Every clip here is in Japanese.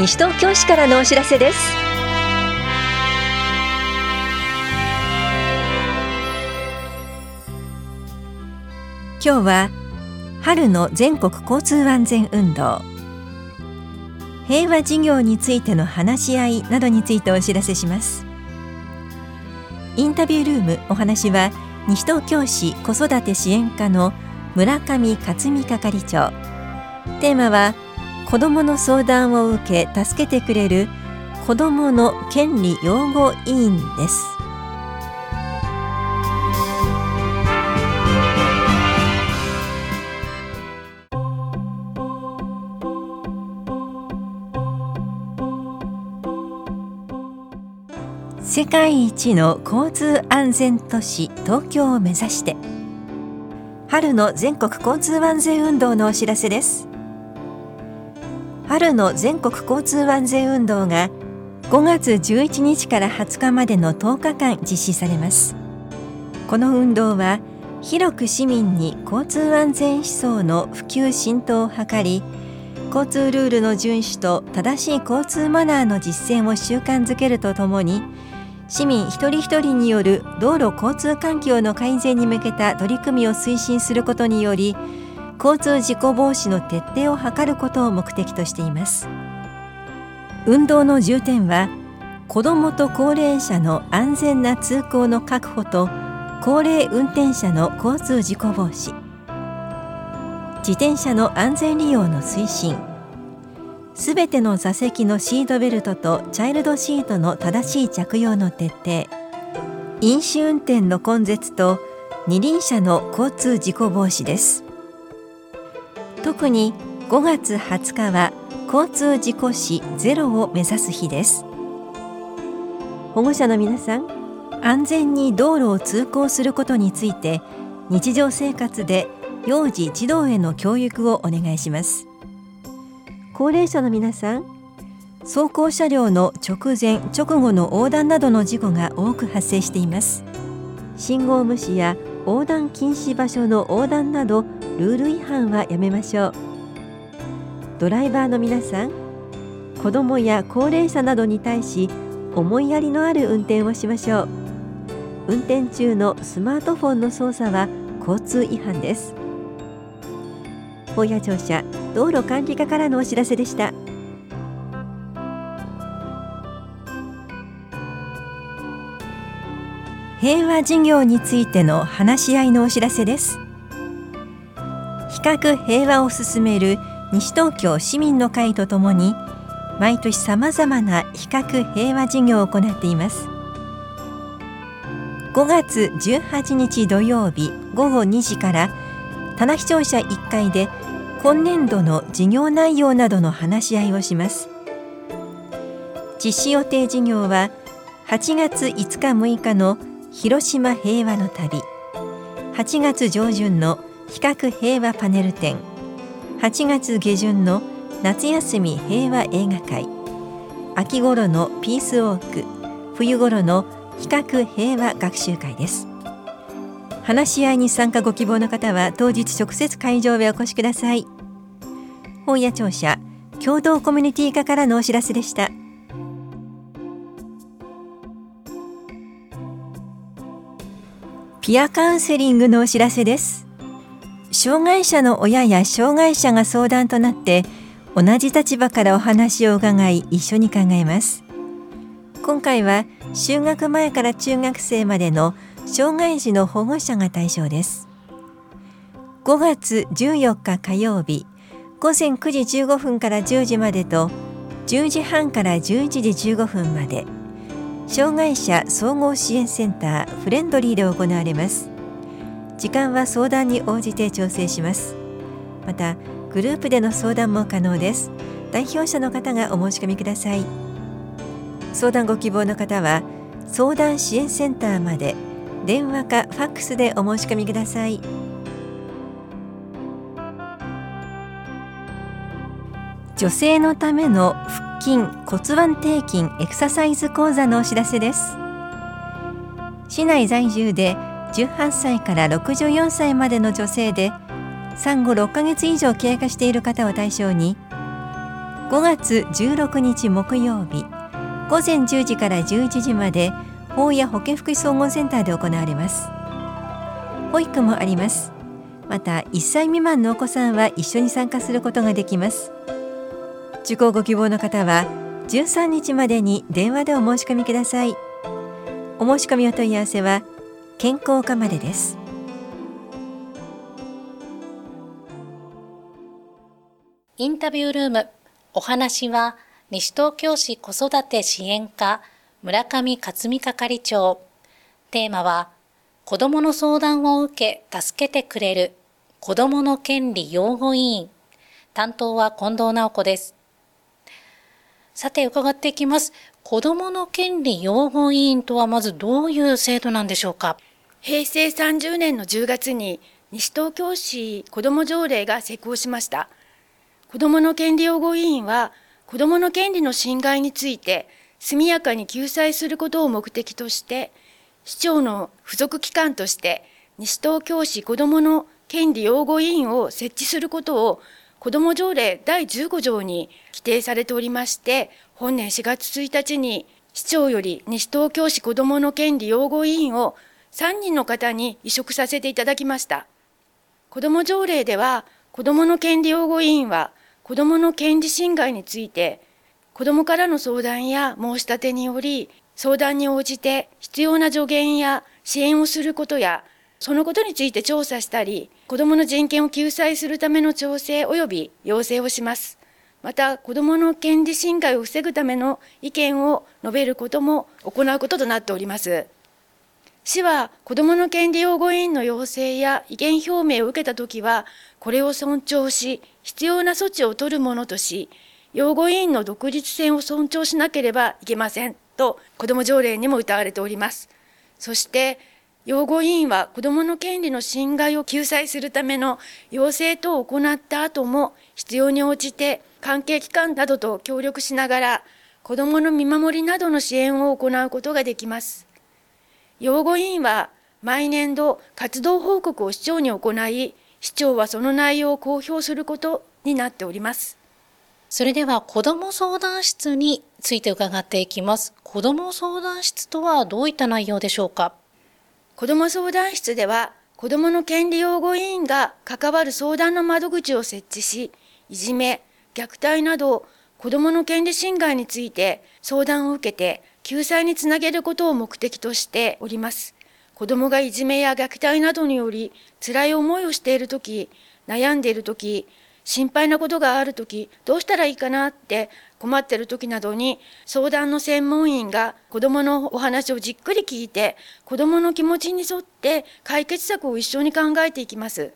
西東京市からのお知らせです。今日は春の全国交通安全運動。平和事業についての話し合いなどについてお知らせします。インタビュールームお話は西東京市子育て支援課の村上克美係長。テーマは子どもの相談を受け助けてくれる子どもの権利擁護委員です。世界一の交通安全都市東京を目指して春の全国交通安全運動のお知らせです。春の全国交通安全運動が5月11日から20日までの10日間実施されます。この運動は広く市民に交通安全思想の普及浸透を図り交通ルールの遵守と正しい交通マナーの実践を習慣づけるとともに市民一人一人による道路交通環境の改善に向けた取り組みを推進することにより交通事故防止の徹底を図ることを目的としています。運動の重点は子どもと高齢者の安全な通行の確保と高齢運転者の交通事故防止。自転車の安全利用の推進。すべての座席のシートベルトとチャイルドシートの正しい着用の徹底。飲酒運転の根絶と二輪車の交通事故防止です。特に5月20日は交通事故死ゼロを目指す日です。保護者の皆さん安全に道路を通行することについて日常生活で幼児児童への教育をお願いします。高齢者の皆さん走行車両の直前直後の横断などの事故が多く発生しています。信号無視や横断禁止場所の横断などルール違反はやめましょう。ドライバーの皆さん子どもや高齢者などに対し思いやりのある運転をしましょう。運転中のスマートフォンの操作は交通違反です。本屋庁舎道路管理課からのお知らせでした。平和事業についての話し合いのお知らせです。比較平和を進める西東京市民の会とともに毎年さまざまな比較平和事業を行っています。5月18日土曜日午後2時から棚視聴者1階で今年度の事業内容などの話し合いをします。実施予定事業は8月5日6日の広島平和の旅8月上旬の比較平和パネル展。8月下旬の夏休み平和映画会。秋頃のピースウォーク。冬頃の比較平和学習会です。話し合いに参加ご希望の方は当日直接会場へお越しください。本屋庁舎共同コミュニティ課からのお知らせでした。ピアカウンセリングのお知らせです。障害者の親や障害者が相談となって同じ立場からお話を伺い一緒に考えます。今回は就学前から中学生までの障害児の保護者が対象です。5月14日火曜日午前9時15分から10時までと10時半から11時15分まで障害者総合支援センターフレンドリーで行われます。時間は相談に応じて調整します。またグループでの相談も可能です。代表者の方がお申し込みください。相談ご希望の方は相談支援センターまで電話かファックスでお申し込みください。女性のための腹筋骨盤底筋エクササイズ講座のお知らせです。市内在住で18歳から64歳までの女性で産後6ヶ月以上経過している方を対象に5月16日木曜日午前10時から11時まで法や保健福祉総合センターで行われます。保育もあります。また1歳未満のお子さんは一緒に参加することができます。受講ご希望の方は13日までに電話でお申し込みください。お申し込みお問い合わせは健康課までです。インタビュールームお話は西東京市子育て支援課村上克美係長。テーマは子供の相談を受け助けてくれる子供の権利擁護委員。担当は近藤直子です。さて伺っていきます。子供の権利擁護委員とはまずどういう制度なんでしょうか？平成30年の10月に西東京市子ども条例が施行しました。子どもの権利擁護委員は子どもの権利の侵害について速やかに救済することを目的として市長の付属機関として西東京市子どもの権利擁護委員を設置することを子ども条例第15条に規定されておりまして本年4月1日に市長より西東京市子どもの権利擁護委員を3人の方に移植させていただきました。子ども条例では子どもの権利擁護委員は子どもの権利侵害について子どもからの相談や申し立てにより相談に応じて必要な助言や支援をすることやそのことについて調査したり子どもの人権を救済するための調整及び要請をします。また子どもの権利侵害を防ぐための意見を述べることも行うこととなっております。市は子どもの権利擁護委員の要請や意見表明を受けたときはこれを尊重し必要な措置を取るものとし養護委員の独立性を尊重しなければいけませんと子ども条例にも謳われております。そして養護委員は子どもの権利の侵害を救済するための要請等を行った後も必要に応じて関係機関などと協力しながら子どもの見守りなどの支援を行うことができます。養護委員は毎年度活動報告を市長に行い市長はその内容を公表することになっております。それでは子ども相談室について伺っていきます。子ども相談室とはどういった内容でしょうか？子ども相談室では子どもの権利擁護委員が関わる相談の窓口を設置し、いじめ、虐待など子どもの権利侵害について相談を受けて救済につなげることを目的としております。子どもがいじめや虐待などにより辛い思いをしているとき、悩んでいるとき、心配なことがある時どうしたらいいかなって困ってる時などに相談の専門員が子どものお話をじっくり聞いて子どもの気持ちに沿って解決策を一緒に考えていきます。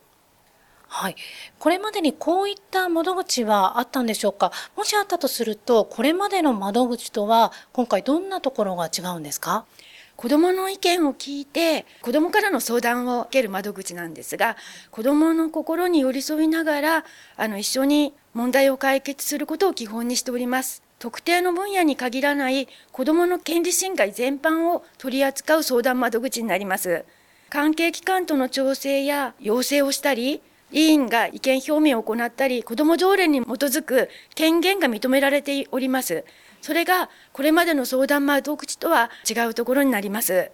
はい、これまでにこういった窓口はあったんでしょうか？もしあったとするとこれまでの窓口とは今回どんなところが違うんですか？子どもの意見を聞いて子どもからの相談を受ける窓口なんですが子どもの心に寄り添いながらあの一緒に問題を解決することを基本にしております。特定の分野に限らない子どもの権利侵害全般を取り扱う相談窓口になります。関係機関との調整や要請をしたり委員が意見表明を行ったり子ども条例に基づく権限が認められております。それがこれまでの相談窓口とは違うところになります。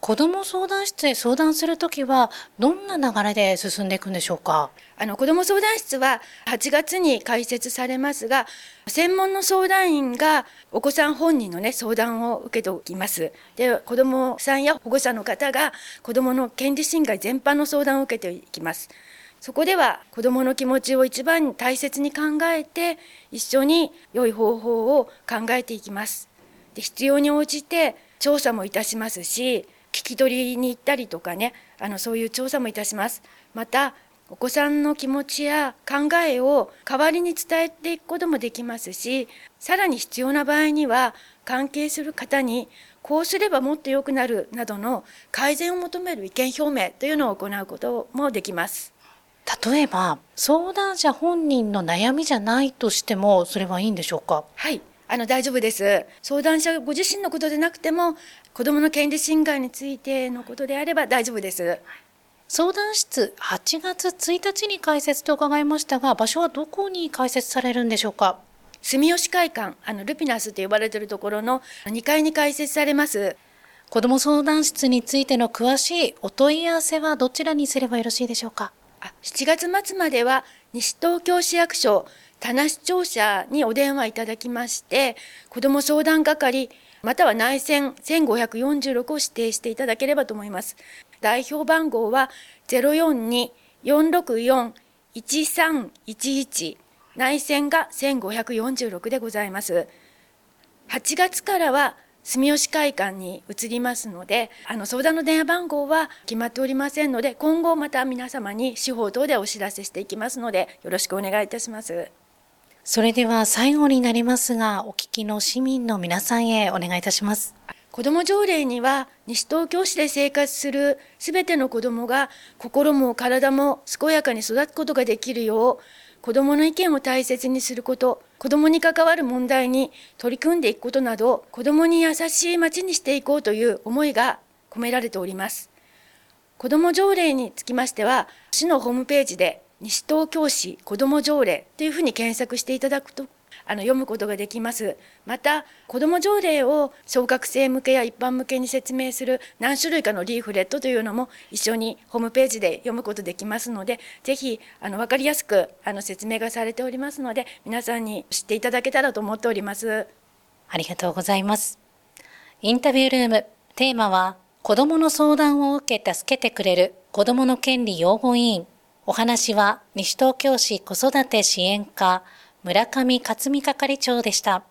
子ども相談室へ相談するときはどんな流れで進んでいくんでしょうか？あの子ども相談室は8月に開設されますが専門の相談員がお子さん本人のね相談を受けておきますで子どもさんや保護者の方が子どもの権利侵害全般の相談を受けていきますそこでは子どもの気持ちを一番大切に考えて一緒に良い方法を考えていきます。で必要に応じて調査もいたしますし聞き取りに行ったりとかねあのそういう調査もいたします。またお子さんの気持ちや考えを代わりに伝えていくこともできますしさらに必要な場合には関係する方にこうすればもっと良くなるなどの改善を求める意見表明というのを行うこともできます。例えば相談者本人の悩みじゃないとしてもそれはいいんでしょうか？はい。あの大丈夫です。相談者ご自身のことでなくても子どもの権利侵害についてのことであれば大丈夫です。相談室8月1日に開設と伺いましたが場所はどこに開設されるんでしょうか？住吉会館あのルピナスと呼ばれているところの2階に開設されます。子ども相談室についての詳しいお問い合わせはどちらにすればよろしいでしょうか？7月末までは西東京市役所田無庁舎にお電話いただきまして子ども相談係または内線1546を指定していただければと思います。代表番号は042-464-1311内線が1546でございます。8月からは住吉会館に移りますのであの相談の電話番号は決まっておりませんので今後また皆様に司法等でお知らせしていきますのでよろしくお願いいたします。それでは最後になりますがお聞きの市民の皆さんへお願いいたします。子ども条例には西東京市で生活するすべての子どもが心も体も健やかに育つことができるよう子どもの意見を大切にすること子どもに関わる問題に取り組んでいくことなど子どもに優しい町にしていこうという思いが込められております。子ども条例につきましては市のホームページで西東京市子ども条例というふうに検索していただくとあの読むことができます。また子ども条例を小学生向けや一般向けに説明する何種類かのリーフレットというのも一緒にホームページで読むことできますのでぜひあの分かりやすくあの説明がされておりますので皆さんに知っていただけたらと思っております。ありがとうございます。インタビュールーム。テーマは子どもの相談を受け助けてくれる子どもの権利擁護委員。お話は西東京市子育て支援課村上克美係長でした。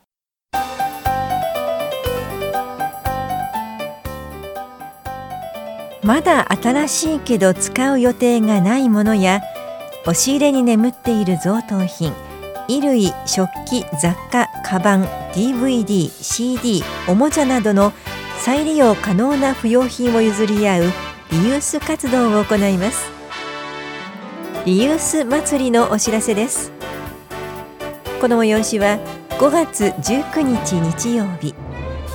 まだ新しいけど使う予定がないものや押し入れに眠っている贈答品衣類食器雑貨カバン DVD CD おもちゃなどの再利用可能な不要品を譲り合うリユース活動を行いますリユース祭りのお知らせですこの催しは5月19日日曜日。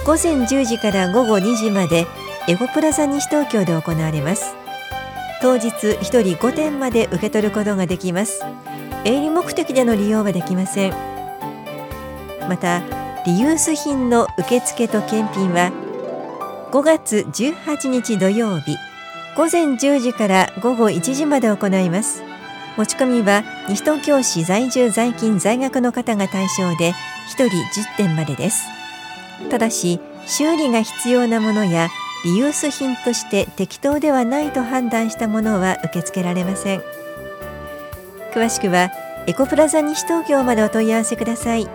午前10時から午後2時までエゴプラザ西東京で行われます。当日1人5点まで受け取ることができます。営利目的での利用はできません。またリユース品の受付と検品は5月18日土曜日午前10時から午後1時まで行います。持ち込みは西東京市在住在勤在学の方が対象で1人10点までです。ただし修理が必要なものやリユース品として適当ではないと判断したものは受け付けられません。詳しくはエコプラザ西東京までお問い合わせください。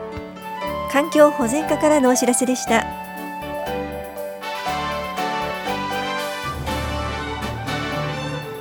環境保全課からのお知らせでした。